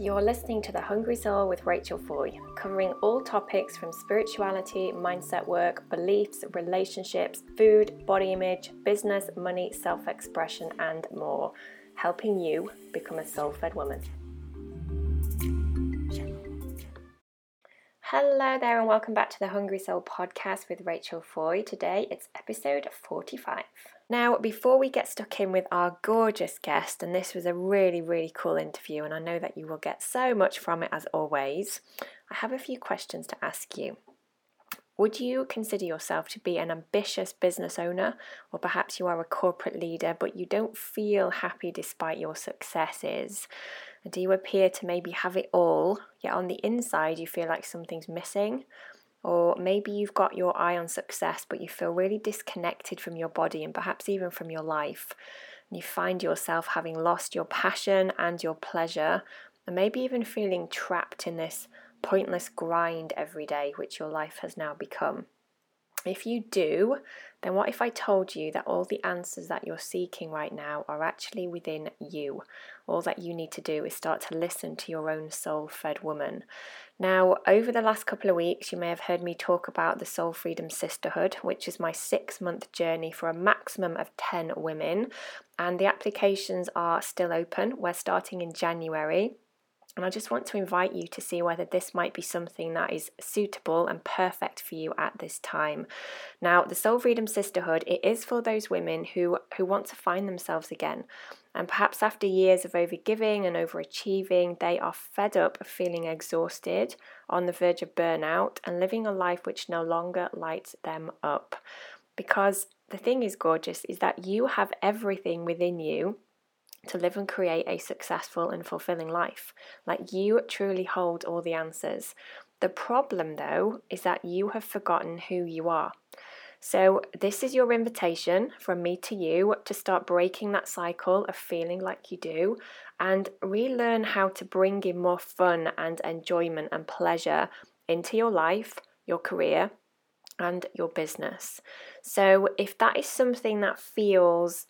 You're listening to The Hungry Soul with Rachel Foy, covering all topics from spirituality, mindset work, beliefs, relationships, food, body image, business, money, self expression, and more, helping you become a soul fed woman. Hello there, and welcome back to the Hungry Soul podcast with Rachel Foy. Today it's episode 45. Now, before we get stuck in with our gorgeous guest, and this was a really, really cool interview, and I know that you will get so much from it as always, I have a few questions to ask you. Would you consider yourself to be an ambitious business owner, or perhaps you are a corporate leader but you don't feel happy despite your successes? Do you appear to maybe have it all, yet on the inside you feel like something's missing? Or maybe you've got your eye on success, but you feel really disconnected from your body and perhaps even from your life. And you find yourself having lost your passion and your pleasure, and maybe even feeling trapped in this pointless grind every day, which your life has now become. If you do, then what if I told you that all the answers that you're seeking right now are actually within you? All that you need to do is start to listen to your own soul fed woman. Now, over the last couple of weeks, you may have heard me talk about the Soul Freedom Sisterhood, which is my six month journey for a maximum of 10 women. And the applications are still open. We're starting in January. And I just want to invite you to see whether this might be something that is suitable and perfect for you at this time. Now, the Soul Freedom Sisterhood, it is for those women who, who want to find themselves again. And perhaps after years of overgiving and overachieving, they are fed up of feeling exhausted, on the verge of burnout, and living a life which no longer lights them up. Because the thing is gorgeous is that you have everything within you to live and create a successful and fulfilling life. Like you truly hold all the answers. The problem, though, is that you have forgotten who you are. So, this is your invitation from me to you to start breaking that cycle of feeling like you do and relearn how to bring in more fun and enjoyment and pleasure into your life, your career, and your business. So, if that is something that feels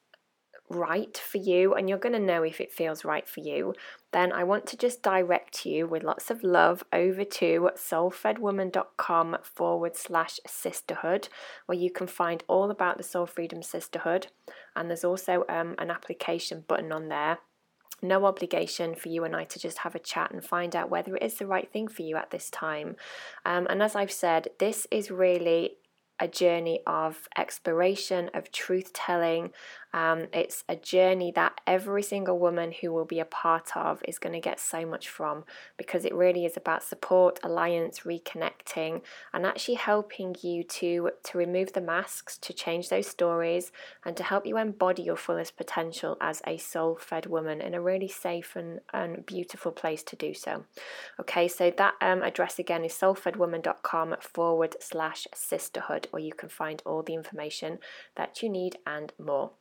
right for you and you're going to know if it feels right for you, then I want to just direct you with lots of love over to soulfedwoman.com forward slash sisterhood, where you can find all about the Soul Freedom Sisterhood. And there's also um, an application button on there. No obligation for you and I to just have a chat and find out whether it is the right thing for you at this time. Um, and as I've said, this is really a journey of exploration, of truth telling. Um, it's a journey that every single woman who will be a part of is going to get so much from because it really is about support, alliance, reconnecting, and actually helping you to, to remove the masks, to change those stories, and to help you embody your fullest potential as a soul fed woman in a really safe and, and beautiful place to do so. Okay, so that um, address again is soulfedwoman.com forward slash sisterhood where you can find all the information that you need and more.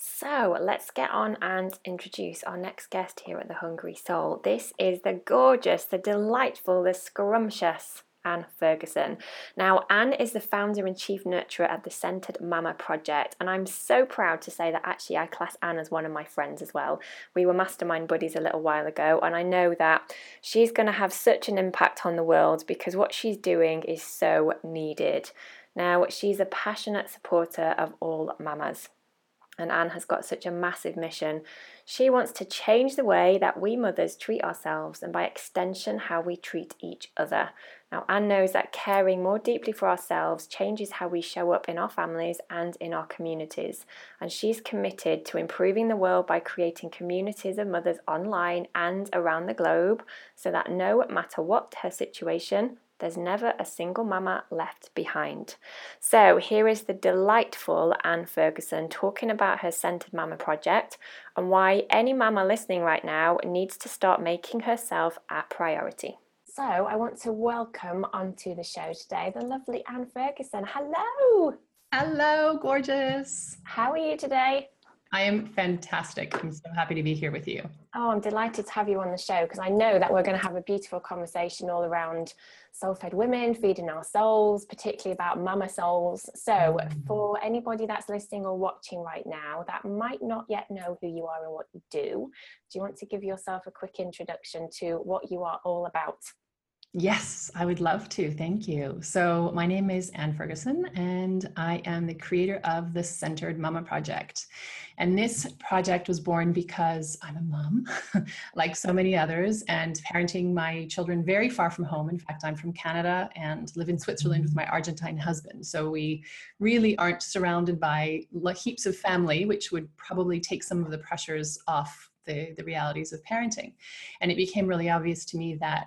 So let's get on and introduce our next guest here at the Hungry Soul. This is the gorgeous, the delightful, the scrumptious Anne Ferguson. Now, Anne is the founder and chief nurturer of the Centered Mama Project, and I'm so proud to say that actually I class Anne as one of my friends as well. We were mastermind buddies a little while ago, and I know that she's going to have such an impact on the world because what she's doing is so needed. Now, she's a passionate supporter of all mamas and Anne has got such a massive mission. She wants to change the way that we mothers treat ourselves and by extension how we treat each other. Now, Anne knows that caring more deeply for ourselves changes how we show up in our families and in our communities. And she's committed to improving the world by creating communities of mothers online and around the globe so that no matter what her situation, there's never a single mama left behind. So, here is the delightful Anne Ferguson talking about her Centered Mama project and why any mama listening right now needs to start making herself a priority. So, I want to welcome onto the show today the lovely Anne Ferguson. Hello. Hello, gorgeous. How are you today? I am fantastic. I'm so happy to be here with you. Oh, I'm delighted to have you on the show because I know that we're going to have a beautiful conversation all around soul fed women, feeding our souls, particularly about mama souls. So, mm. for anybody that's listening or watching right now that might not yet know who you are and what you do, do you want to give yourself a quick introduction to what you are all about? Yes, I would love to. Thank you. So, my name is Anne Ferguson, and I am the creator of the Centered Mama Project. And this project was born because I'm a mom, like so many others, and parenting my children very far from home. In fact, I'm from Canada and live in Switzerland with my Argentine husband. So, we really aren't surrounded by heaps of family, which would probably take some of the pressures off the, the realities of parenting. And it became really obvious to me that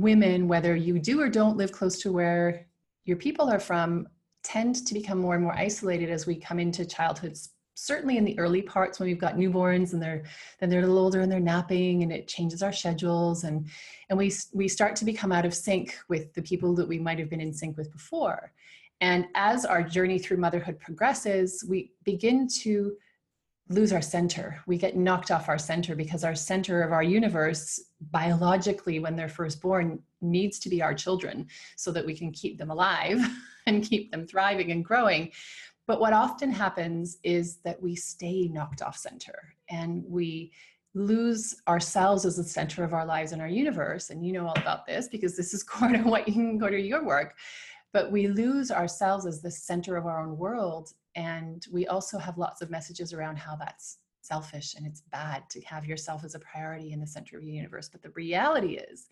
women, whether you do or don't live close to where your people are from, tend to become more and more isolated as we come into childhood certainly in the early parts when we've got newborns and they're then they're a little older and they're napping and it changes our schedules and and we we start to become out of sync with the people that we might have been in sync with before. And as our journey through motherhood progresses we begin to lose our center. We get knocked off our center because our center of our universe, biologically, when they're first born, needs to be our children so that we can keep them alive and keep them thriving and growing. But what often happens is that we stay knocked off center and we lose ourselves as the center of our lives and our universe. And you know all about this because this is core to what you can go to your work. But we lose ourselves as the center of our own world and we also have lots of messages around how that's selfish and it's bad to have yourself as a priority in the center of your universe. But the reality is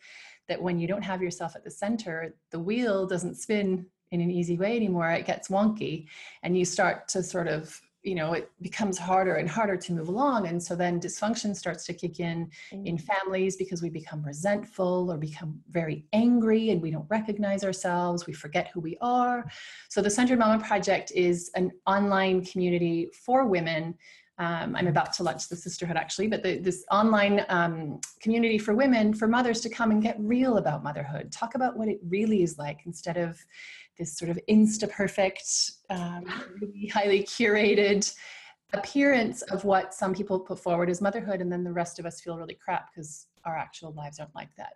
that when you don't have yourself at the center, the wheel doesn't spin in an easy way anymore. It gets wonky and you start to sort of you know it becomes harder and harder to move along. And so then dysfunction starts to kick in mm. in families because we become resentful or become very angry and we don't recognize ourselves. We forget who we are. So the centered mama project is an online community for women. Um, I'm about to launch the sisterhood actually, but the, this online um, community for women, for mothers to come and get real about motherhood, talk about what it really is like instead of this sort of insta perfect, um, really highly curated appearance of what some people put forward as motherhood, and then the rest of us feel really crap because our actual lives aren't like that.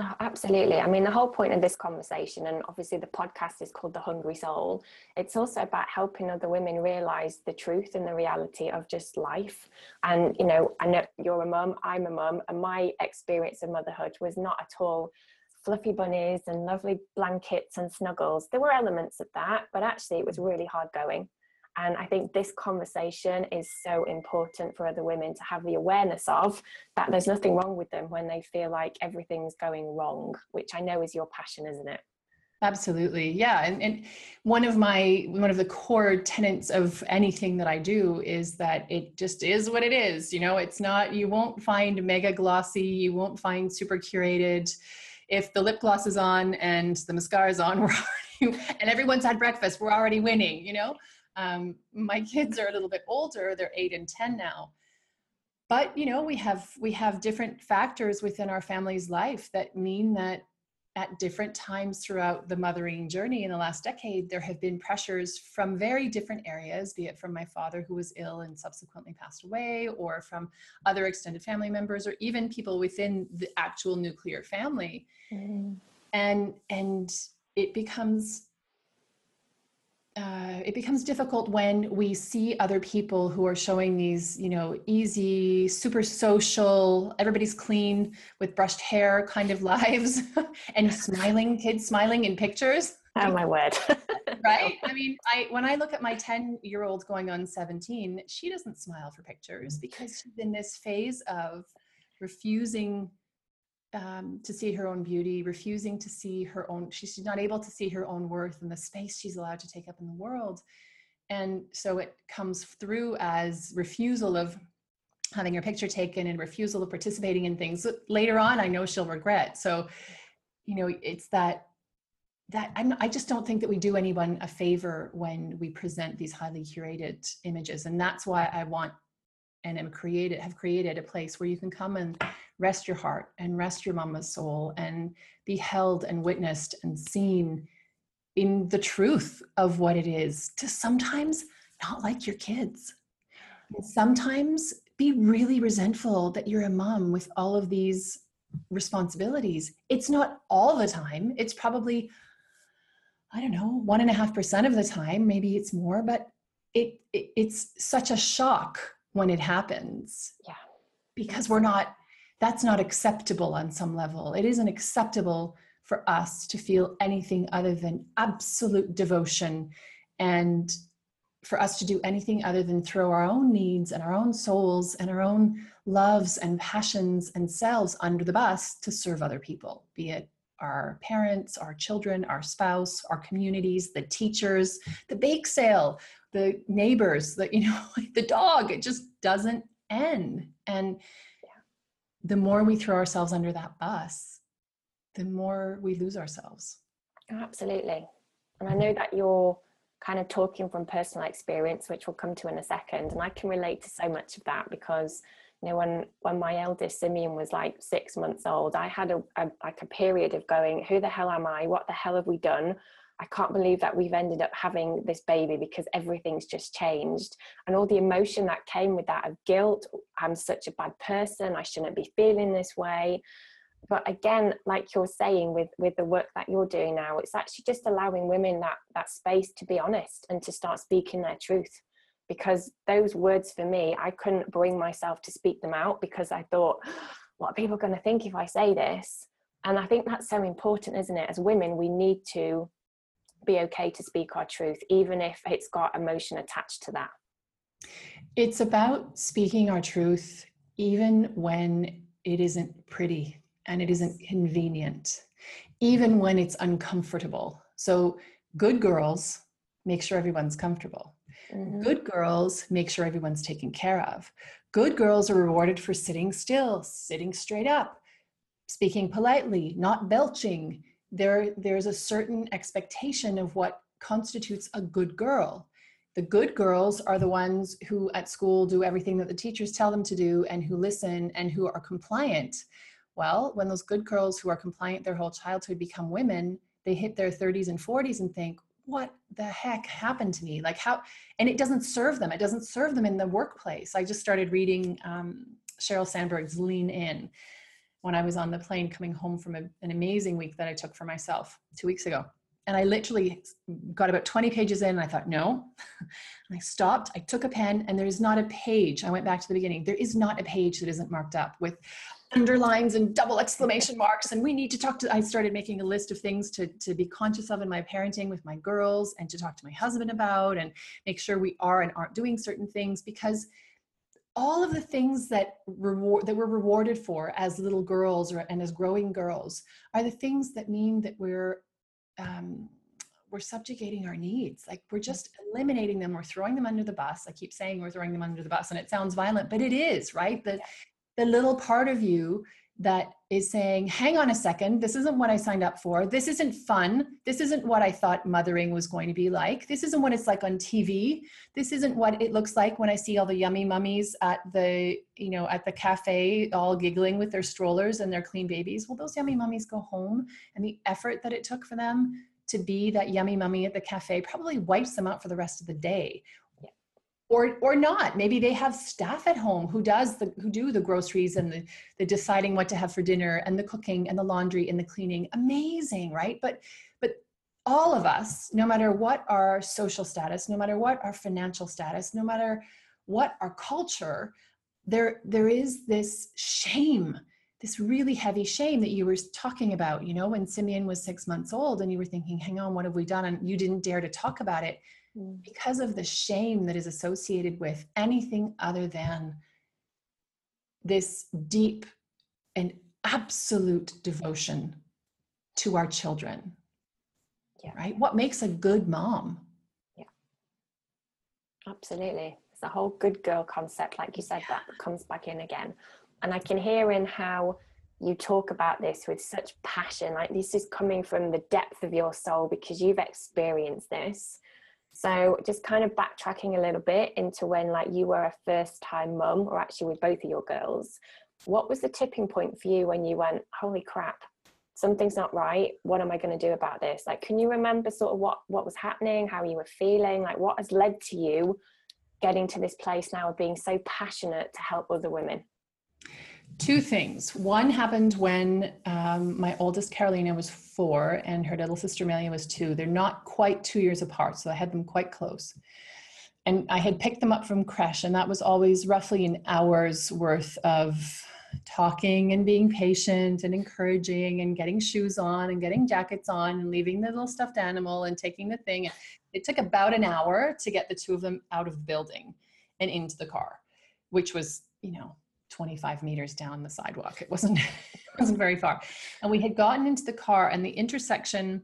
Oh, absolutely. I mean, the whole point of this conversation, and obviously the podcast is called The Hungry Soul, it's also about helping other women realize the truth and the reality of just life. And, you know, I know you're a mum, I'm a mum, and my experience of motherhood was not at all fluffy bunnies and lovely blankets and snuggles. There were elements of that, but actually it was mm. really hard going. And I think this conversation is so important for other women to have the awareness of that there's nothing wrong with them when they feel like everything's going wrong, which I know is your passion, isn't it? Absolutely. Yeah. And, and one of my, one of the core tenets of anything that I do is that it just is what it is. You know, it's not, you won't find mega glossy, you won't find super curated if the lip gloss is on and the mascara is on, we're already, and everyone's had breakfast, we're already winning, you know? Um, my kids are a little bit older, they're eight and 10 now. But, you know, we have, we have different factors within our family's life that mean that at different times throughout the mothering journey in the last decade, there have been pressures from very different areas, be it from my father who was ill and subsequently passed away, or from other extended family members, or even people within the actual nuclear family. Mm. And and it becomes uh, it becomes difficult when we see other people who are showing these, you know, easy, super social, everybody's clean with brushed hair kind of lives and smiling, kids smiling in pictures. Oh my word. right? I mean, I when I look at my 10 year old going on 17, she doesn't smile for pictures because she's in this phase of refusing um, to see her own beauty, refusing to see her own, she's not able to see her own worth and the space she's allowed to take up in the world. And so it comes through as refusal of having her picture taken and refusal of participating in things. Later on i know she'll regret. So you know it's that that I'm, i just don't think that we do anyone a favor when we present these highly curated images. And that's why i want and am created have created a place where you can come and rest your heart and rest your mama's soul and be held and witnessed and seen in the truth of what it is to sometimes not like your kids sometimes be really resentful that you're a mom with all of these responsibilities. It's not all the time. It's probably, I don't know, one and a half percent of the time. Maybe it's more, but it, it it's such a shock when it happens. Yeah. Because we're not, that's not acceptable on some level. It isn't acceptable for us to feel anything other than absolute devotion and for us to do anything other than throw our own needs and our own souls and our own loves and passions and selves under the bus to serve other people, be it our parents, our children, our spouse, our communities, the teachers, the bake sale, the neighbors, the you know, the dog. It just doesn't end. And the more we throw ourselves under that bus, the more we lose ourselves. Absolutely. And I know that you're kind of talking from personal experience, which we'll come to in a second. And I can relate to so much of that because you know when when my eldest Simeon was like six months old, I had a, a like a period of going, who the hell am I? What the hell have we done? I can't believe that we've ended up having this baby because everything's just changed. And all the emotion that came with that of guilt, I'm such a bad person, I shouldn't be feeling this way. But again like you're saying with with the work that you're doing now it's actually just allowing women that that space to be honest and to start speaking their truth. Because those words for me i couldn't bring myself to speak them out because i thought what are people going to think if i say this? And i think that's so important isn't it? As women we need to be okay to speak our truth even if it's got emotion attached to that it's about speaking our truth even when it isn't pretty and it isn't convenient, even when it's uncomfortable. So, good girls make sure everyone's comfortable. Mm-hmm. Good girls make sure everyone's taken care of. Good girls are rewarded for sitting still, sitting straight up, speaking politely, not belching. There, there's a certain expectation of what constitutes a good girl. The good girls are the ones who at school do everything that the teachers tell them to do and who listen and who are compliant. Well, when those good girls who are compliant their whole childhood become women, they hit their 30s and 40s and think, what the heck happened to me? Like, how? And it doesn't serve them. It doesn't serve them in the workplace. I just started reading um, Sheryl Sandberg's Lean In when I was on the plane coming home from a, an amazing week that I took for myself two weeks ago. And I literally got about 20 pages in and I thought, no. I stopped, I took a pen, and there is not a page. I went back to the beginning. There is not a page that isn't marked up with underlines and double exclamation marks and we need to talk to i started making a list of things to, to be conscious of in my parenting with my girls and to talk to my husband about and make sure we are and aren't doing certain things because all of the things that reward that we're rewarded for as little girls or, and as growing girls are the things that mean that we're um, we're subjugating our needs. Like we're just eliminating them. We're throwing them under the bus. I keep saying we're throwing them under the bus and it sounds violent but it is right? The the little part of you that is saying, hang on a second, this isn't what I signed up for. This isn't fun. This isn't what I thought mothering was going to be like. This isn't what it's like on TV. This isn't what it looks like when I see all the yummy mummies at the, you know, at the cafe all giggling with their strollers and their clean babies. Well, those yummy mummies go home and the effort that it took for them to be that yummy mummy at the cafe probably wipes them out for the rest of the day or or not. Maybe they have staff at home who does the who do the groceries and the, the deciding what to have for dinner and the cooking and the laundry and the cleaning. Amazing right? But but all of us no matter what our social status no matter what our financial status no matter what our culture there there is this shame this really heavy shame that you were talking about you know when simeon was six months old and you were thinking hang on what have we done? And you didn't dare to talk about it. Mm. because of the shame that is associated with anything other than this deep and absolute devotion to our children. Yeah. Right? What makes a good mom? Yeah. Absolutely. It's the whole good girl concept, like you said, that comes back in again. And I can hear in how you talk about this with such passion. Like this is coming from the depth of your soul because you've experienced this so just kind of backtracking a little bit into when like you were a first time mum or actually with both of your girls, what was the tipping point for you when you went, holy crap, something's not right. What am I going to do about this? Like, can you remember sort of what, what was happening, how you were feeling? Like what has led to you getting to this place now of being so passionate to help other women? Two things. One happened when um, my oldest Carolina was four and her little sister Amelia was two. They're not quite two years apart, so I had them quite close. And I had picked them up from creche, and that was always roughly an hour's worth of talking and being patient and encouraging and getting shoes on and getting jackets on and leaving the little stuffed animal and taking the thing. It took about an hour to get the two of them out of the building and into the car, which was, you know, 25 meters down the sidewalk. It wasn't, it wasn't very far. And we had gotten into the car and the intersection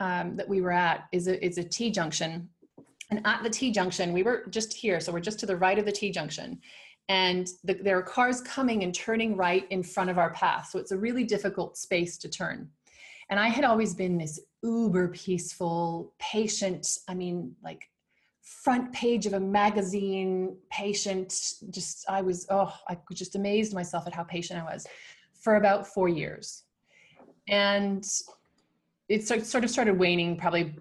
um, that we were at is a, is a T junction. And at the T junction, we were just here. So we're just to the right of the T junction and the, there are cars coming and turning right in front of our path. So it's a really difficult space to turn. And I had always been this uber peaceful, patient, I mean, like front page of a magazine, patient, just, I was, oh, I just amazed myself at how patient I was for about four years. And it sort of started waning probably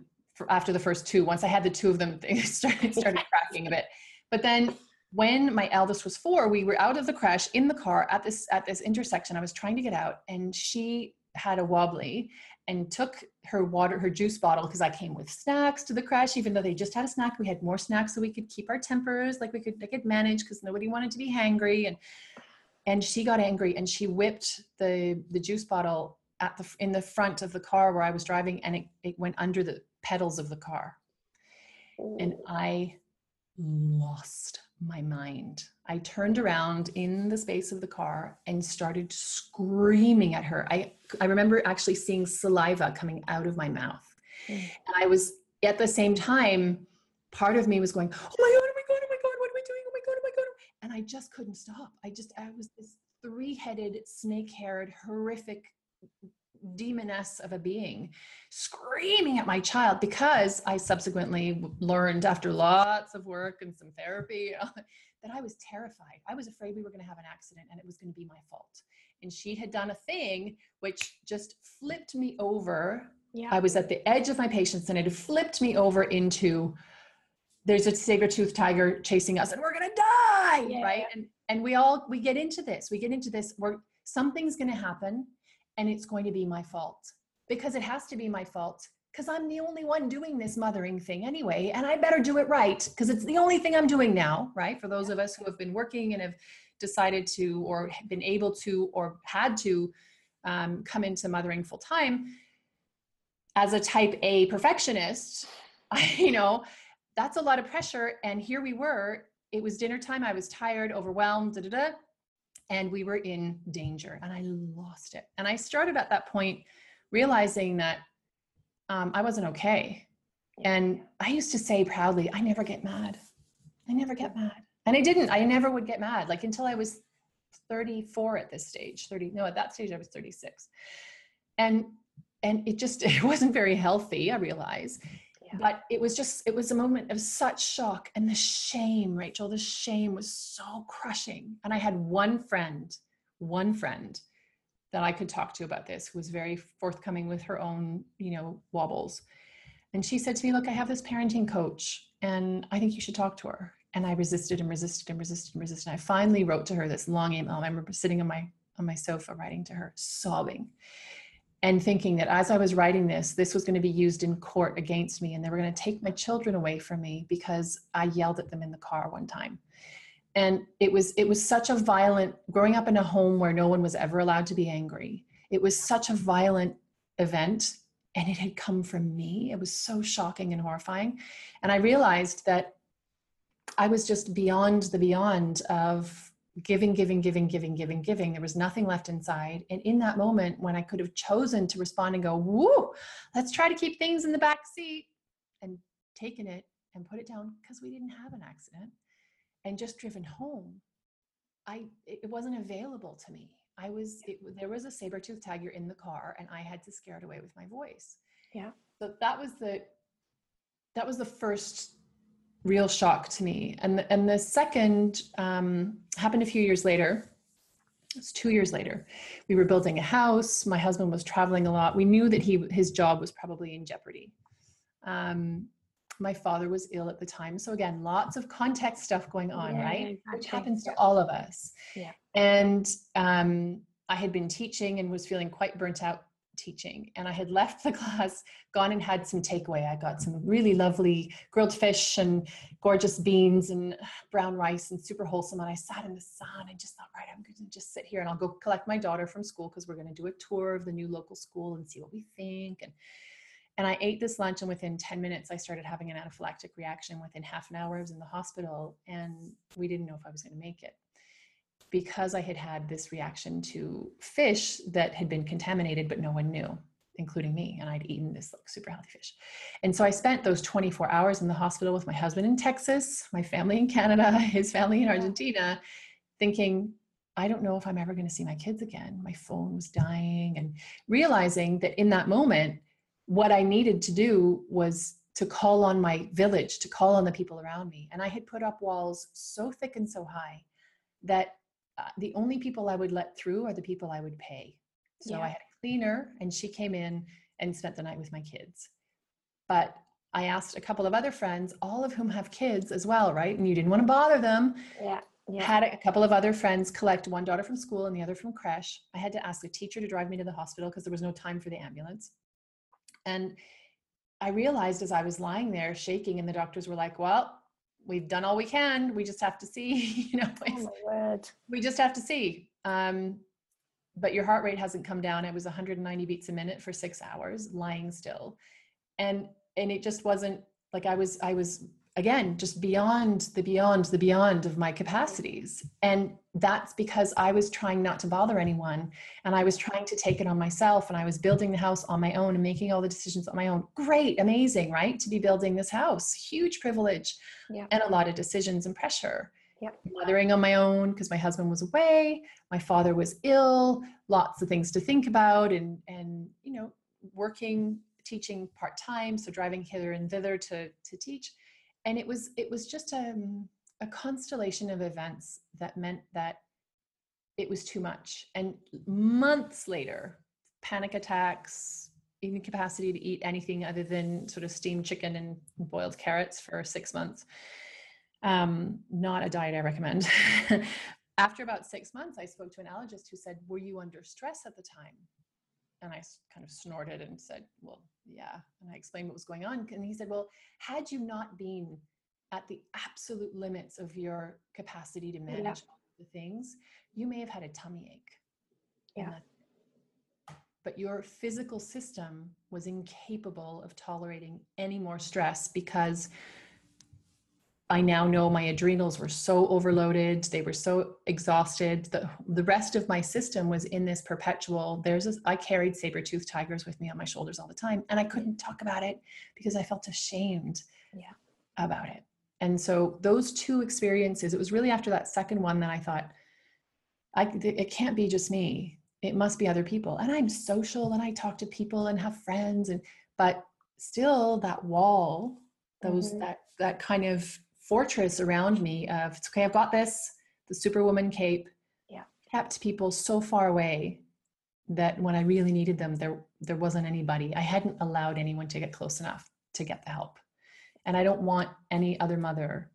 after the first two. Once I had the two of them, they started, started cracking a bit. But then when my eldest was four, we were out of the creche in the car at this at this intersection. I was trying to get out, and she had a wobbly and took her water, her juice bottle, because I came with snacks to the creche, even though they just had a snack. We had more snacks so we could keep our tempers, like we could, they could manage because nobody wanted to be hangry. And and she got angry and she whipped the the juice bottle at the in the front of the car where I was driving, and it, it went under the pedals of the car. And I lost my mind. I turned around in the space of the car and started screaming at her. I, I remember actually seeing saliva coming out of my mouth. Mm. And I was at the same time, part of me was going, Oh my God, oh my God, oh my God, what am I doing? Oh my God, oh my God. And I just couldn't stop. I just, I was this three headed, snake haired, horrific demoness of a being screaming at my child because I subsequently learned after lots of work and some therapy that I was terrified. I was afraid we were going to have an accident and it was going to be my fault. And she had done a thing which just flipped me over. Yeah. I was at the edge of my patience and it flipped me over into there's a saber-toothed tiger chasing us and we're going to die, yeah. right? And and we all we get into this. We get into this where something's going to happen and it's going to be my fault because it has to be my fault because I'm the only one doing this mothering thing anyway, and I better do it right because it's the only thing I'm doing now, right? For those of us who have been working and have decided to, or been able to, or had to um, come into mothering full time, as a type A perfectionist, I, you know, that's a lot of pressure. And here we were, it was dinner time, I was tired, overwhelmed, da da da and we were in danger and i lost it and i started at that point realizing that um, i wasn't okay. And i used to say proudly i never get mad. I never get mad. And i didn't i never would get mad like until i was 34 at this stage 30 no at that stage i was 36 and and it just it wasn't very healthy i realize. Yeah. but it was just it was a moment of such shock and the shame rachel the shame was so crushing. And i had one friend one friend that i could talk to about this was very forthcoming with her own you know wobbles. And she said to me look i have this parenting coach and i think you should talk to her. And i resisted and resisted and resisted and resisted. And i finally wrote to her this long email. I remember sitting on my on my sofa writing to her sobbing and thinking that as I was writing this, this was going to be used in court against me and they were going to take my children away from me because I yelled at them in the car one time. And it was it was such a violent growing up in a home where no one was ever allowed to be angry. It was such a violent event and it had come from me. It was so shocking and horrifying. And I realized that I was just beyond the beyond of giving, giving, giving, giving, giving, giving. There was nothing left inside. And in that moment, when I could have chosen to respond and go, woo, let's try to keep things in the back seat and taken it and put it down because we didn't have an accident and just driven home, I it wasn't available to me. I was it, there was a saber tooth tiger in the car and I had to scare it away with my voice. Yeah. So that was the that was the first real shock to me. And the, and the second um, happened a few years later. It's two years later. We were building a house. My husband was traveling a lot. We knew that he his job was probably in jeopardy. Um, my father was ill at the time. So again, lots of context stuff going on, Yeah, right? exactly. Which happens to all of us. Yeah. And um, I had been teaching and was feeling quite burnt out teaching. And I had left the class, gone and had some takeaway. I got some really lovely grilled fish and gorgeous beans and brown rice and super wholesome. And I sat in the sun and just thought, right, I'm going to just sit here and I'll go collect my daughter from school because we're going to do a tour of the new local school and see what we think. And and I ate this lunch, and within 10 minutes, I started having an anaphylactic reaction. Within half an hour, I was in the hospital, and we didn't know if I was going to make it because I had had this reaction to fish that had been contaminated, but no one knew, including me. And I'd eaten this like, super healthy fish. And so I spent those 24 hours in the hospital with my husband in Texas, my family in Canada, his family in Argentina, thinking, I don't know if I'm ever going to see my kids again. My phone was dying, and realizing that in that moment, what I needed to do was to call on my village, to call on the people around me. And I had put up walls so thick and so high that uh, the only people I would let through are the people I would pay. So Yeah. I had a cleaner, and she came in and spent the night with my kids. But I asked a couple of other friends, all of whom have kids as well, right? And you didn't want to bother them. Yeah. Yeah. Had a couple of other friends collect one daughter from school and the other from creche. I had to ask a teacher to drive me to the hospital because there was no time for the ambulance. And I realized as I was lying there shaking, and the doctors were like, Well, we've done all we can. We just have to see, you know, Oh my word. we just have to see. Um, but your heart rate hasn't come down. It was 190 beats a minute for six hours, lying still, and and it just wasn't like I was I was again just beyond the beyond the beyond of my capacities, and that's because I was trying not to bother anyone, and I was trying to take it on myself, and I was building the house on my own and making all the decisions on my own. Great, amazing, right? To be building this house, huge privilege, Yeah. and a lot of decisions and pressure Yep. mothering on my own because my husband was away my father was ill lots of things to think about and and you know working teaching part-time so driving hither and thither to to teach and it was it was just um, a constellation of events that meant that it was too much and months later panic attacks incapacity to eat anything other than sort of steamed chicken and boiled carrots for six months um, not a diet I recommend. After about six months, I spoke to an allergist who said, Were you under stress at the time? And I kind of snorted and said, Well, yeah. And I explained what was going on. And he said, Well, had you not been at the absolute limits of your capacity to manage all the things, you may have had a tummy ache. Yeah. But your physical system was incapable of tolerating any more stress because I now know my adrenals were so overloaded, they were so exhausted. The, the rest of my system was in this perpetual. There's a, I carried saber-toothed tigers with me on my shoulders all the time, and I couldn't talk about it because I felt ashamed Yeah. about it. And so those two experiences, it was really after that second one that I thought, I, it can't be just me. It must be other people. And I'm social and I talk to people and have friends and but still that wall, those Mhm. that that kind of fortress around me of it's okay, I've got this, the superwoman cape, Yeah. kept people so far away that when I really needed them, there there wasn't anybody. I hadn't allowed anyone to get close enough to get the help. And I don't want any other mother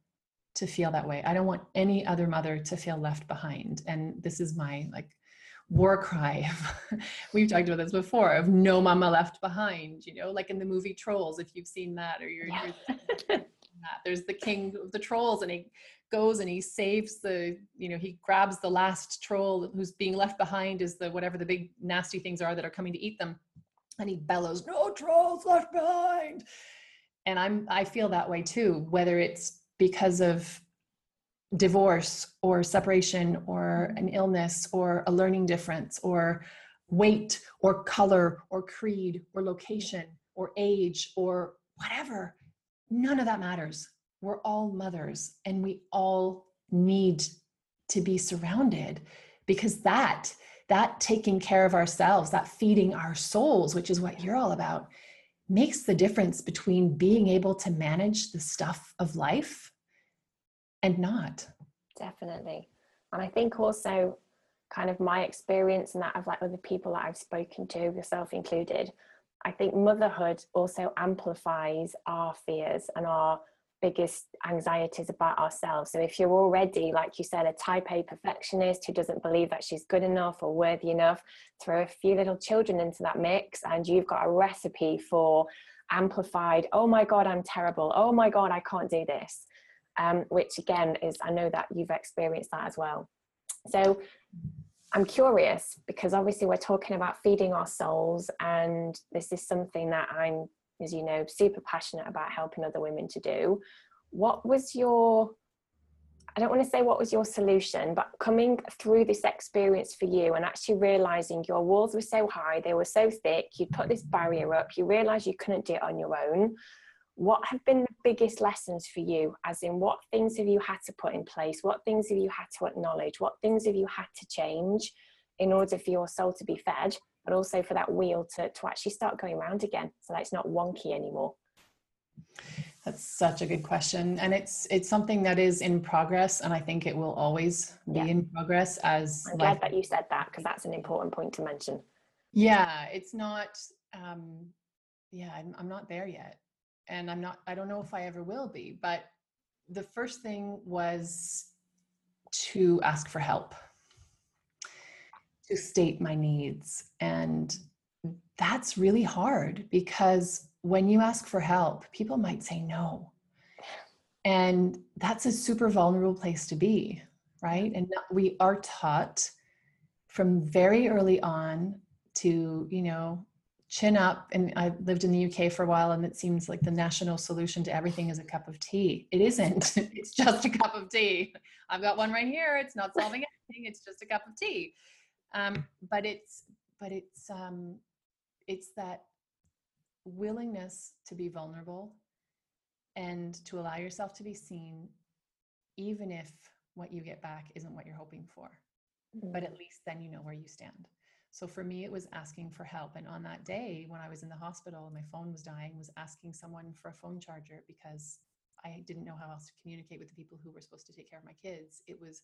to feel that way. I don't want any other mother to feel left behind. And this is my like war cry. We've talked about this before of no mama left behind, you know, like in the movie Trolls, if you've seen that or you're, Yeah. you're that. There's the king of the trolls and he goes and he saves the, you know, he grabs the last troll who's being left behind is the whatever the big nasty things are that are coming to eat them. And he bellows, no trolls left behind. And I'm I feel that way too, whether it's because of divorce or separation or an illness or a learning difference or weight or color or creed or location or age or whatever none of that matters we're all mothers and we all need to be surrounded because that that taking care of ourselves that feeding our souls which is what you're all about makes the difference between being able to manage the stuff of life and not Definitely. And I think also kind of my experience and that of like other people that I've spoken to, yourself included, I think motherhood also amplifies our fears and our biggest anxieties about ourselves. So if you're already, like you said, a type A perfectionist who doesn't believe that she's good enough or worthy enough, throw a few little children into that mix and you've got a recipe for amplified, oh my God, I'm terrible. Oh my God, I can't do this. Um, which again is, I know that you've experienced that as well. So I'm curious because obviously we're talking about feeding our souls, and this is something that I'm as you know, super passionate about helping other women to do. What was your, I don't want to say what was your solution, but coming through this experience for you and actually realizing your walls were so high, they were so thick, you put this barrier up, you realized you couldn't do it on your own. What have been the biggest lessons for you? As in, what things have you had to put in place? What things have you had to acknowledge? What things have you had to change in order for your soul to be fed? but also for that wheel to, to actually start going around again so that it's not wonky anymore that's such a good question and it's it's something that is in progress and i think it will always be yeah. in progress as i'm glad that you said that because that's an important point to mention yeah it's not um yeah I'm, I'm not there yet and i'm not i don't know if i ever will be but the first thing was to ask for help to state my needs. And that's really hard because when you ask for help, people might say no. And that's a super vulnerable place to be, right? And we are taught from very early on to, you know, chin up. And I lived in the UK for a while, and it seems like the national solution to everything is a cup of tea. It isn't, it's just a cup of tea. I've got one right here. It's not solving anything, it's just a cup of tea um, but it's but it's um, it's that willingness to be vulnerable and to allow yourself to be seen even if what you get back isn't what you're hoping for mm-hmm. but at least then you know where you stand so for me it was asking for help and on that day when i was in the hospital and my phone was dying was asking someone for a phone charger because i didn't know how else to communicate with the people who were supposed to take care of my kids it was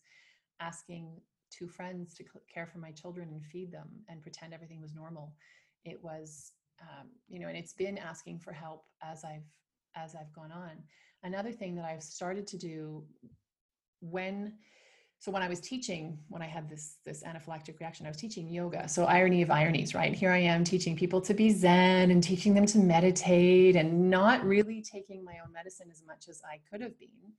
asking two friends to care for my children and feed them and pretend everything was normal. It was, um, you know, and it's been asking for help as I've as I've gone on. Another thing that I've started to do when so when I was teaching, when I had this this anaphylactic reaction, I was teaching yoga. So irony of ironies, right? Here I am teaching people to be zen and teaching them to meditate and not really taking my own medicine as much as I could have been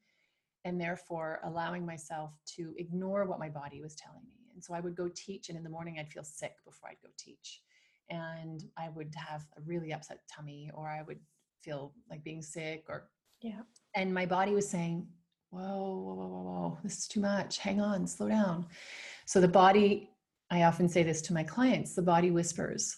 and therefore allowing myself to ignore what my body was telling me. And so I would go teach, and in the morning I'd feel sick before I'd go teach. And I would have a really upset tummy, or I would feel like being sick, or yeah. And my body was saying, whoa, whoa, whoa, whoa, whoa, this is too much. Hang on, slow down. So the body, I often say this to my clients the body whispers.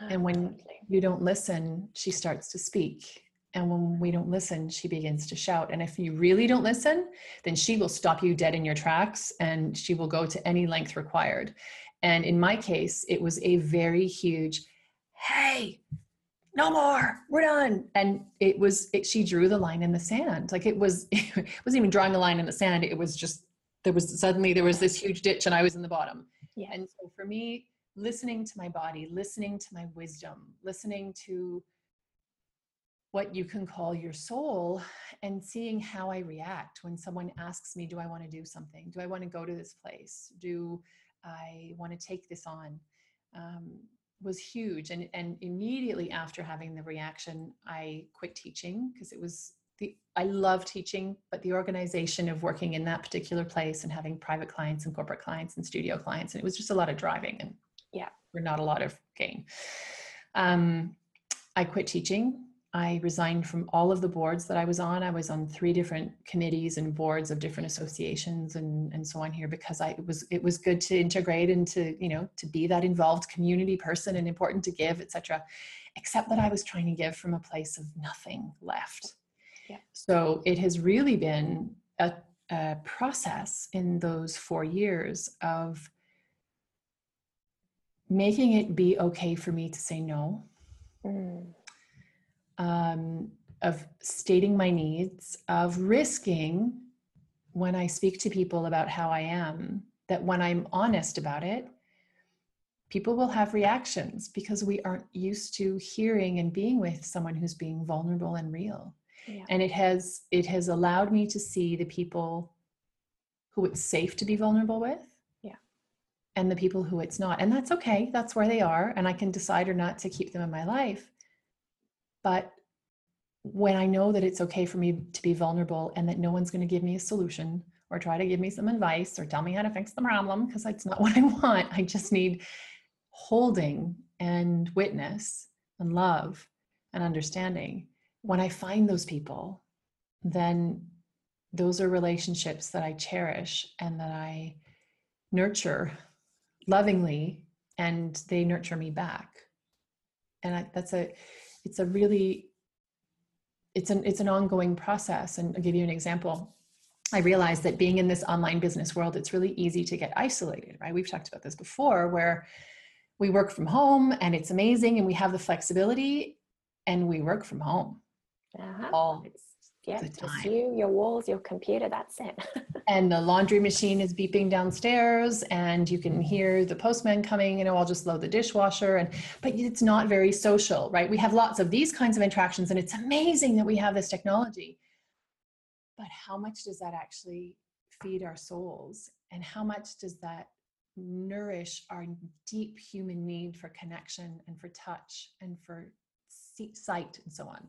Oh, and when totally. you don't listen, she starts to speak and when we don't listen, she begins to shout. And if you really don't listen, then she will stop you dead in your tracks and she will go to any length required. And in my case, it was a very huge, hey, no more, we're done. And it was, it, she drew the line in the sand. Like it was, it wasn't even drawing a line in the sand. It was just, there was suddenly, there was this huge ditch and I was in the bottom. Yeah. And so for me, listening to my body, listening to my wisdom, listening to what you can call your soul and seeing how I react when someone asks me, Do I want to do something? Do I want to go to this place? Do I want to take this on? Um, was huge. And, and immediately after having the reaction, I quit teaching because it was the, I love teaching, but the organization of working in that particular place and having private clients and corporate clients and studio clients, and it was just a lot of driving and yeah, for not a lot of gain. Um, I quit teaching I resigned from all of the boards that I was on. I was on three different committees and boards of different associations and, and so on here because I it was it was good to integrate and to, you know, to be that involved community person and important to give, etc. Except that I was trying to give from a place of nothing left. Yeah. So it has really been a, a process in those four years of making it be okay for me to say no. Mm um, of stating my needs, of risking when I speak to people about how I am, that when I'm honest about it, people will have reactions because we aren't used to hearing and being with someone who's being vulnerable and real. Yeah. and it has it has allowed me to see the people who it's safe to be vulnerable with yeah. and the people who it's not. And that's okay. That's where they are. And i can decide or not to keep them in my life but when I know that it's okay for me to be vulnerable and that no one's going to give me a solution or try to give me some advice or tell me how to fix the problem, because that's not what I want. I just need holding and witness and love and understanding. When I find those people, then those are relationships that I cherish and that I nurture lovingly and they nurture me back. And I, that's a, it's a really it's an it's an ongoing process. And i'll give you an example. I realized that being in this online business world it's really easy to get isolated right? We've talked about this before where we work from home and it's amazing and we have the flexibility and we work from home. Uh-huh. all yeah, just you, your walls, your computer, that's it. and the laundry machine is beeping downstairs and you can hear the postman coming, you know, I'll just load the dishwasher and but it's not very social, right? We have lots of these kinds of interactions and it's amazing that we have this technology. But how much does that actually feed our souls and how much does that nourish our deep human need for connection and for touch and for sight and so on?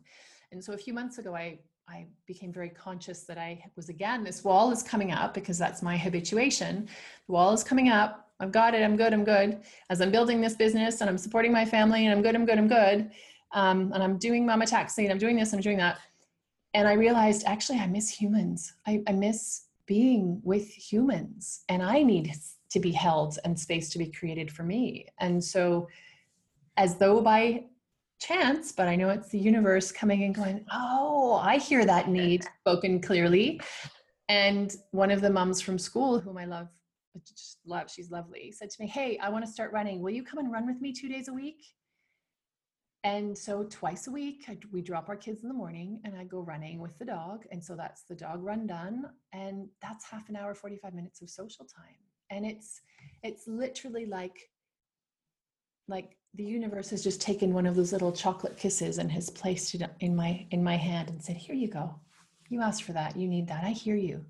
And so a few months ago, I I became very conscious that I was again, this wall is coming up because that's my habituation. The wall is coming up. I've got it. I'm good. I'm good. As I'm building this business and I'm supporting my family and I'm good. I'm good. I'm good. Um, and I'm doing mama taxi and I'm doing this. I'm doing that. And I realized actually I miss humans. I, I miss being with humans and I need to be held and space to be created for me. And so as though by chance, but I know it's the universe coming and going, oh, I hear that need spoken clearly. And one of the moms from school, whom I love, just love, she's lovely, said to me, Hey, I want to start running. Will you come and run with me two days a week? And so twice a week, I, we drop our kids in the morning and I go running with the dog. And so that's the dog run done. And that's half an hour, 45 minutes of social time. And it's, it's literally like, like the universe has just taken one of those little chocolate kisses and has placed it in my in my hand and said here you go. You asked for that. You need that. I hear you.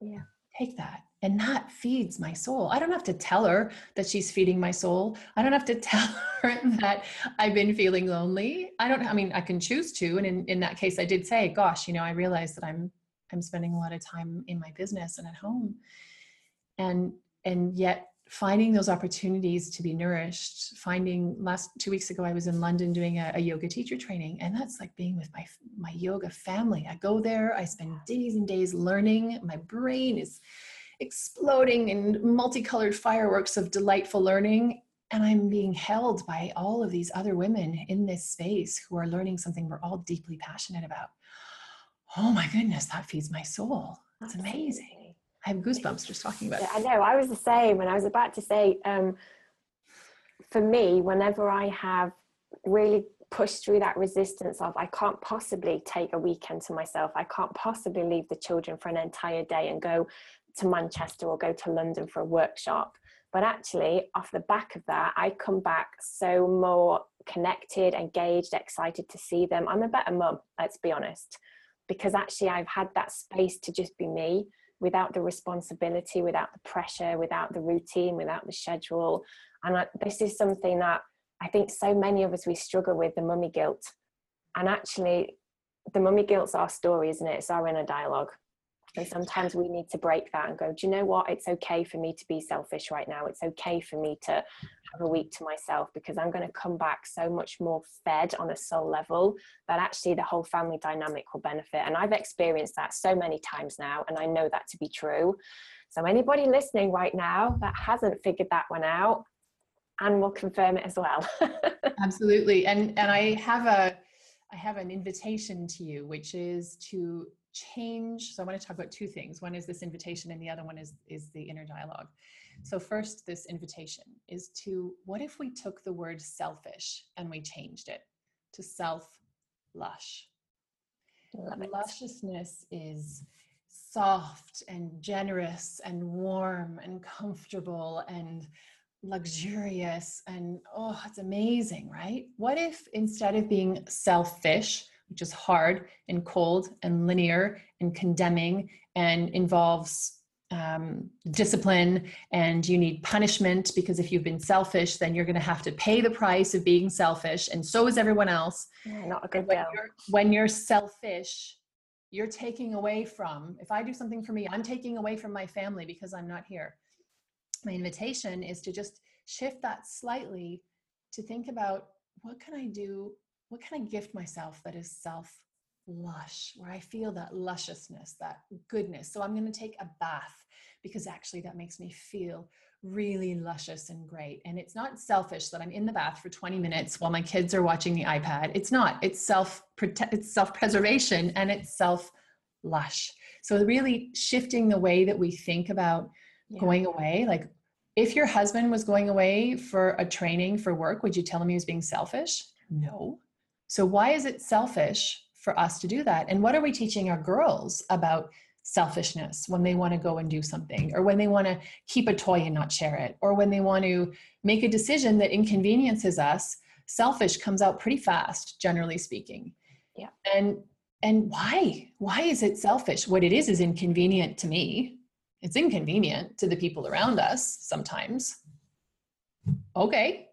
Yeah. Take that. And that feeds my soul. I don't have to tell her that she's feeding my soul. I don't have to tell her that i've been feeling lonely. I don't i mean i can choose to. And in, in that case i did say gosh you know i realize that i'm i'm spending a lot of time in my business and at home. And and yet finding those opportunities to be nourished finding last two weeks ago i was in london doing a, a, yoga teacher training and that's like being with my my yoga family. I go there i spend days and days learning. My brain is exploding in multicolored fireworks of delightful learning and i'm being held by all of these other women in this space who are learning something we're all deeply passionate about. Oh my goodness that feeds my soul. It's amazing I have goosebumps just talking about it. I know. I was the same, and I was about to say, um, for me, whenever I have really pushed through that resistance of I can't possibly take a weekend to myself, I can't possibly leave the children for an entire day and go to Manchester or go to London for a workshop. But actually, off the back of that, I come back so more connected, engaged, excited to see them. I'm a better mum, let's be honest, because actually I've had that space to just be me without the responsibility, without the pressure, without the routine, without the schedule. And I, this is something that I think so many of us we struggle with the mummy guilt. And actually, the mummy guilt's our story, isn't it? It's our inner dialogue. And sometimes we need to break that and go, do you know what? It's okay for me to be selfish right now. It's okay for me to have a week to myself because I'm going to come back so much more fed on a soul level that actually the whole family dynamic will benefit. And I've experienced that so many times now, and I know that to be true. So, anybody listening right now that hasn't figured that one out, and will confirm it as well. Absolutely. And and I have a I have an invitation to you, which is to change so i want to talk about two things. One is this invitation and the other one is is the inner dialogue. So first this invitation is to what if we took the word selfish and we changed it to self lush lusciousness is soft and generous and warm and comfortable and luxurious and oh, it's amazing, right? What if instead of being selfish, which is hard and cold and linear and condemning and involves um, discipline and you need punishment because if you've been selfish, then you're going to have to pay the price of being selfish, and so is everyone else. Not a good when you're, when you're selfish, you're taking away from. If I do something for me, I'm taking away from my family because I'm not here. My invitation is to just shift that slightly to think about what can I do? What can I gift myself that is self lush, where I feel that lusciousness, that goodness. So I'm going to take a bath because actually that makes me feel really luscious and great. And it's not selfish that I'm in the bath for 20 minutes while my kids are watching the iPad. It's not. It's self it's self-preservation and it's self lush. So really shifting the way that we think about yeah. going away, like if your husband was going away for a training for work, would you tell him he was being selfish? No. So why is it selfish for us to do that. And what are we teaching our girls about selfishness when they want to go and do something, or when they want to keep a toy and not share it, or when they want to make a decision that inconveniences us? Selfish comes out pretty fast, generally speaking. Yeah. And and why? Why is it selfish? What it is is inconvenient to me. It's inconvenient to the people around us sometimes. Okay,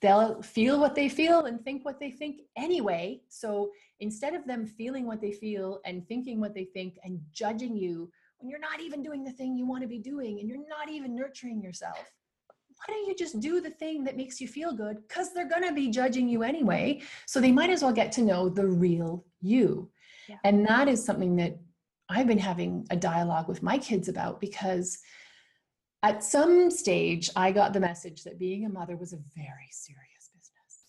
they'll feel what they feel and think what they think anyway. So instead of them feeling what they feel and thinking what they think and judging you when you're not even doing the thing you want to be doing and you're not even nurturing yourself, why don't you just do the thing that makes you feel good? Because they're going to be judging you anyway. So they might as well get to know the real you. Yeah. And that is something that I've been having a dialogue with my kids about because at some stage, I got the message that being a mother was a very serious business.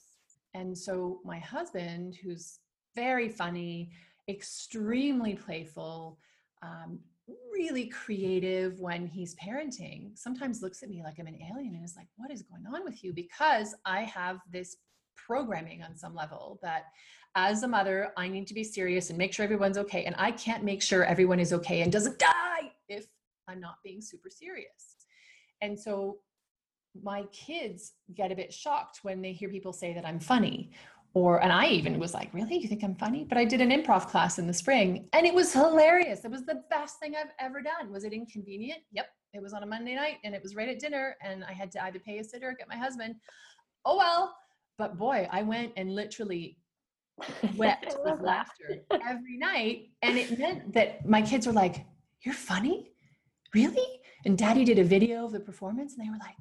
And so my husband, who's very funny, extremely playful, um, really creative when he's parenting, sometimes looks at me like I'm an alien and is like, What is going on with you? Because I have this programming on some level that as a mother, I need to be serious and make sure everyone's okay. And I can't make sure everyone is okay and doesn't die if I'm not being super serious. And so my kids get a bit shocked when they hear people say that I'm funny. Or, and I even was like, really? You think I'm funny? But I did an improv class in the spring and it was hilarious. It was the best thing I've ever done. Was it inconvenient? Yep. It was on a Monday night and it was right at dinner and I had to either pay a sitter or get my husband. Oh well. But boy, I went and literally wept with laughter every night. And it meant that my kids were like, You're funny? Really? And daddy did a video of the performance and they were like,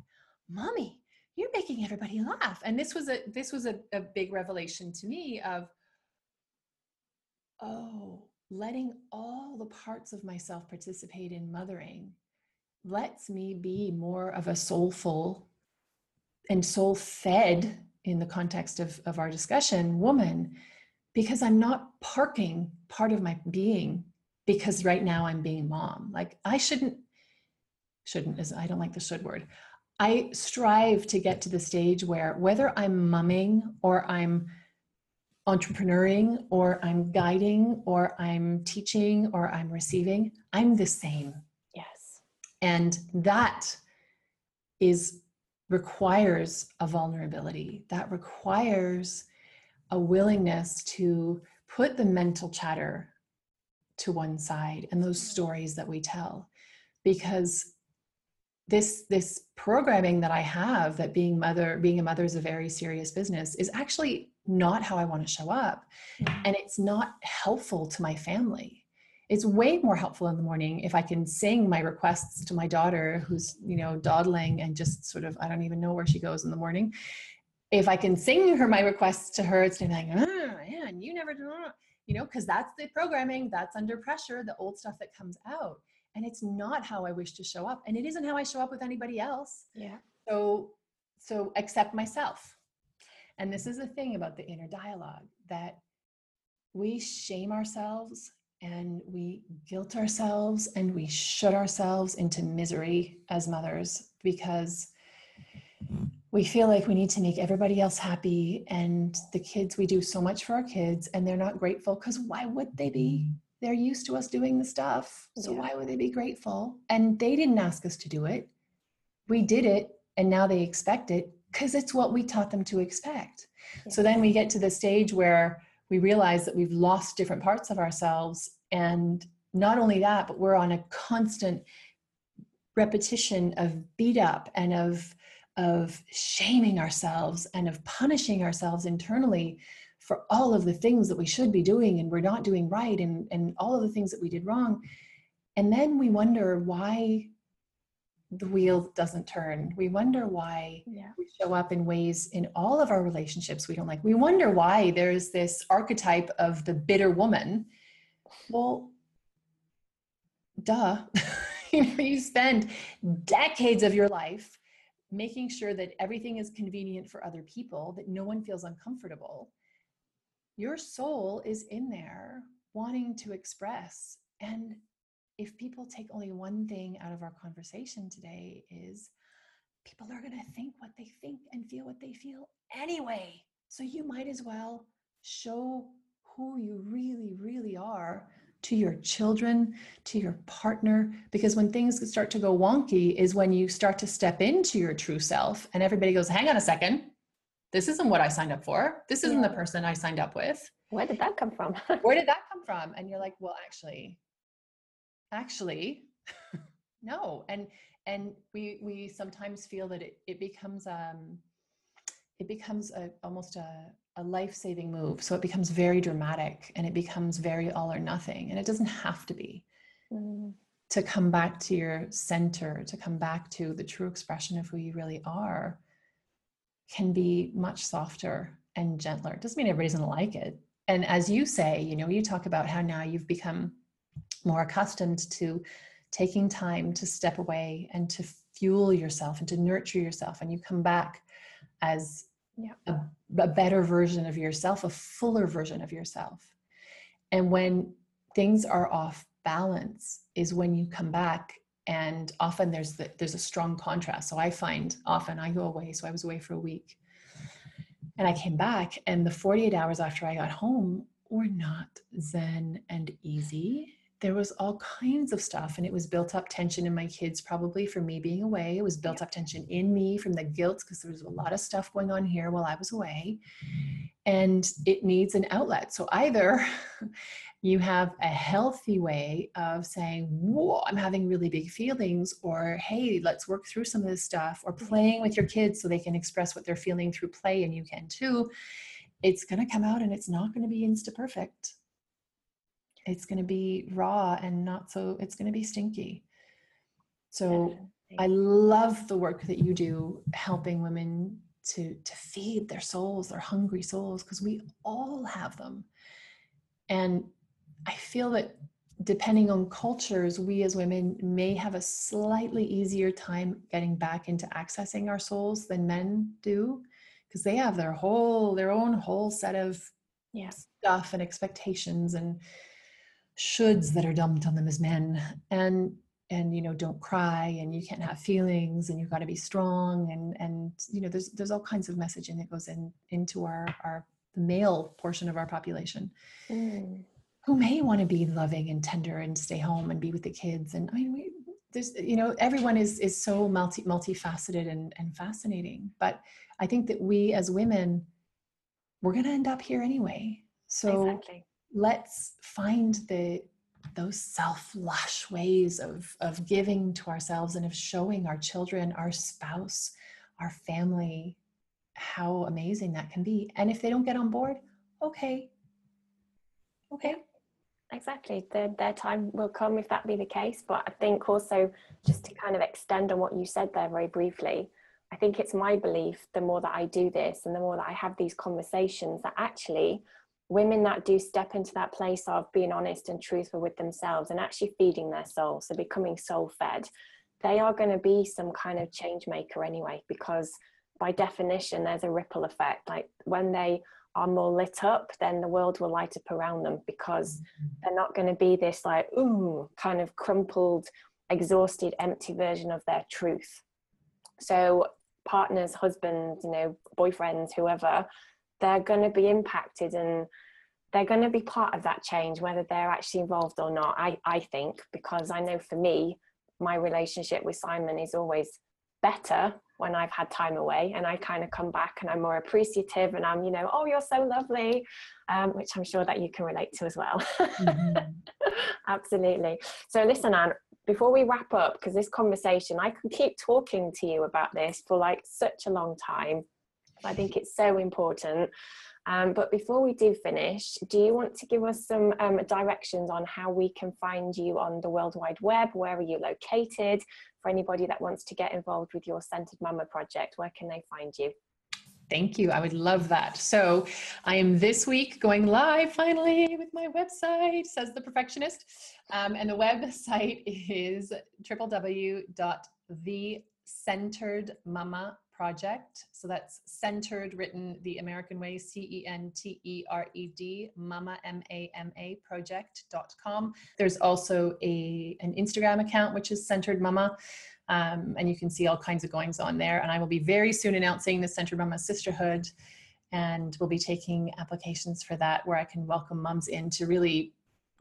Mommy, you're making everybody laugh. And this was a this was a, a big revelation to me of oh, letting all the parts of myself participate in mothering lets me be more of a soulful and soul fed in the context of, of our discussion woman because i'm not parking part of my being because right now i'm being mom like i shouldn't shouldn't is I don't like the should word. I strive to get to the stage where whether I'm mumming or I'm entrepreneuring or I'm guiding or I'm teaching or I'm receiving, I'm the same. Yes. And that is requires a vulnerability. That requires a willingness to put the mental chatter to one side and those stories that we tell. Because this this programming that i have that being mother being a mother is a very serious business is actually not how i want to show up. Mm-hmm. and it's not helpful to my family. It's way more helpful in the morning if i can sing my requests to my daughter who's you know dawdling and just sort of i don't even know where she goes in the morning. If i can sing her my requests to her it's like ah, man you never do you know because that's the programming that's under pressure the old stuff that comes out. And it's not how i wish to show up and it isn't how i show up with anybody else. Yeah. So so accept myself. And this is the thing about the inner dialogue that we shame ourselves and we guilt ourselves and we shut ourselves into misery as mothers because we feel like we need to make everybody else happy and the kids we do so much for our kids and they're not grateful because why would they be mm-hmm. they're used to us doing the stuff. So yeah. why would they be grateful? And they didn't ask us to do it. We did it and now they expect it because it's what we taught them to expect. Yeah. So then we get to the stage where we realize that we've lost different parts of ourselves. And not only that, but we're on a constant repetition of beat up and of of shaming ourselves and of punishing ourselves internally for all of the things that we should be doing and we're not doing right and, and all of the things that we did wrong. And then we wonder why the wheel doesn't turn. We wonder why yeah. we show up in ways in all of our relationships we don't like. We wonder why there's this archetype of the bitter woman. Well, duh. you know, you spend decades of your life making sure that everything is convenient for other people, that no one feels uncomfortable. Your soul is in there wanting to express and if people take only one thing out of our conversation today is people are going to think what they think and feel what they feel anyway so you might as well show who you really really are to your children to your partner because when things start to go wonky is when you start to step into your true self and everybody goes hang on a second. This isn't what i signed up for. This isn't yeah. the person i signed up with. Where did that come from? Where did that come from? And you're like well actually actually no. And and we we sometimes feel that it, it becomes um it becomes a almost a, a life-saving move. So it becomes very dramatic and it becomes very all or nothing. And it doesn't have to be. Mm. to come back to your center to come back to the true expression of who you really are can be much softer and gentler. It doesn't mean everybody's going to like it. And as you say you know you talk about how now you've become more accustomed to taking time to step away and to fuel yourself and to nurture yourself. And you come back as yeah. a, a better version of yourself a fuller version of yourself. And when things are off balance is when you come back and often there's the, there's a strong contrast. So i find often i go away so i was away for a week and i came back and the 48 hours after i got home were not zen and easy there was all kinds of stuff and it was built up tension in my kids probably from me being away. It was built up tension in me from the guilt because there was a lot of stuff going on here while i was away. And it needs an outlet. So either you have a healthy way of saying whoa i'm having really big feelings or hey let's work through some of this stuff or playing with your kids so they can express what they're feeling through play and you can too. It's going to come out and it's not going to be insta perfect it's going to be raw and not so it's going to be stinky. So i love the work that you do helping women to to feed their souls their hungry souls because we all have them. And i feel that depending on cultures we as women may have a slightly easier time getting back into accessing our souls than men do because they have their whole their own whole set of yeah. stuff and expectations and shoulds that are dumped on them as men. And and you know don't cry and you can't have feelings and you've got to be strong and and you know there's there's all kinds of messaging that goes in into our our the male portion of our population. Mm. who may want to be loving and tender and stay home and be with the kids and i mean we there's you know everyone is is so multi multifaceted and and fascinating. But i think that we as women we're going to end up here anyway. So exactly let's find the those self-lush ways of of giving to ourselves and of showing our children our spouse our family how amazing that can be. And if they don't get on board okay. Okay. Exactly. Their, their time will come if that be the case. But i think also just to kind of extend on what you said there very briefly i think it's my belief the more that i do this and the more that i have these conversations that actually women that do step into that place of being honest and truthful with themselves and actually feeding their soul, so becoming soul fed, they are going to be some kind of change maker anyway, because by definition, there's a ripple effect. Like when they are more lit up, then the world will light up around them because mm-hmm. they're not going to be this like, ooh, kind of crumpled, exhausted, empty version of their truth. So, partners, husbands, you know, boyfriends, whoever, they're going to be impacted and they're going to be part of that change whether they're actually involved or not i i think because i know for me my relationship with simon is always better when I've had time away and I kind of come back and I'm more appreciative and I'm, you know, oh, you're so lovely, um, which I'm sure that you can relate to as well. Mm-hmm. Absolutely. So, listen, Anne, before we wrap up, because this conversation, I could keep talking to you about this for like such a long time. I think it's so important. Um, but before we do finish, do you want to give us some um, directions on how we can find you on the World Wide Web? Where are you located? For anybody that wants to get involved with your Centered Mama project, where can they find you? Thank you. I would love that. So, I am this week going live finally with my website, says the perfectionist. Um, and the website is www.thecenteredmama.com project. So that's centered, written the American way, C E N T E R E D, mama, M A M A project.com. There's also a, an Instagram account, which is centered mama. Um, and you can see all kinds of goings on there. And I will be very soon announcing the Centered Mama Sisterhood. And we'll be taking applications for that where I can welcome moms in to really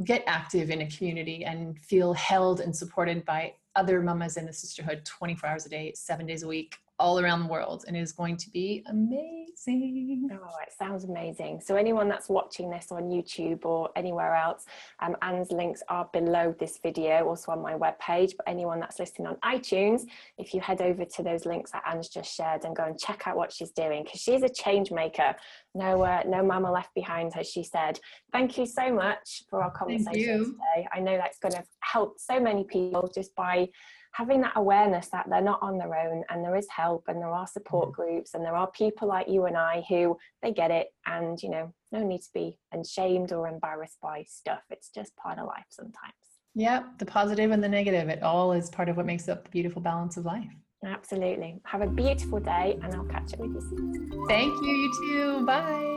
get active in a community and feel held and supported by other mamas in the sisterhood 24 hours a day, seven days a week, all around the world and it is going to be amazing. Oh, it sounds amazing. So, anyone that's watching this on YouTube or anywhere else, um, Anne's links are below this video, also on my webpage. But anyone that's listening on iTunes, if you head over to those links that Anne's just shared and go and check out what she's doing, because she's a change maker. No, uh, no mama left behind, as she said. Thank you so much for our conversation today. I know that's going to help so many people just by having that awareness that they're not on their own and there is help and there are support mm-hmm. groups and there are people like you and I who they get it and you know no need to be ashamed or embarrassed by stuff. It's just part of life sometimes. Yeah the positive and the negative. It all is part of what makes up the beautiful balance of life. Absolutely. Have a beautiful day and I'll catch up with you soon. Thank you you too. Bye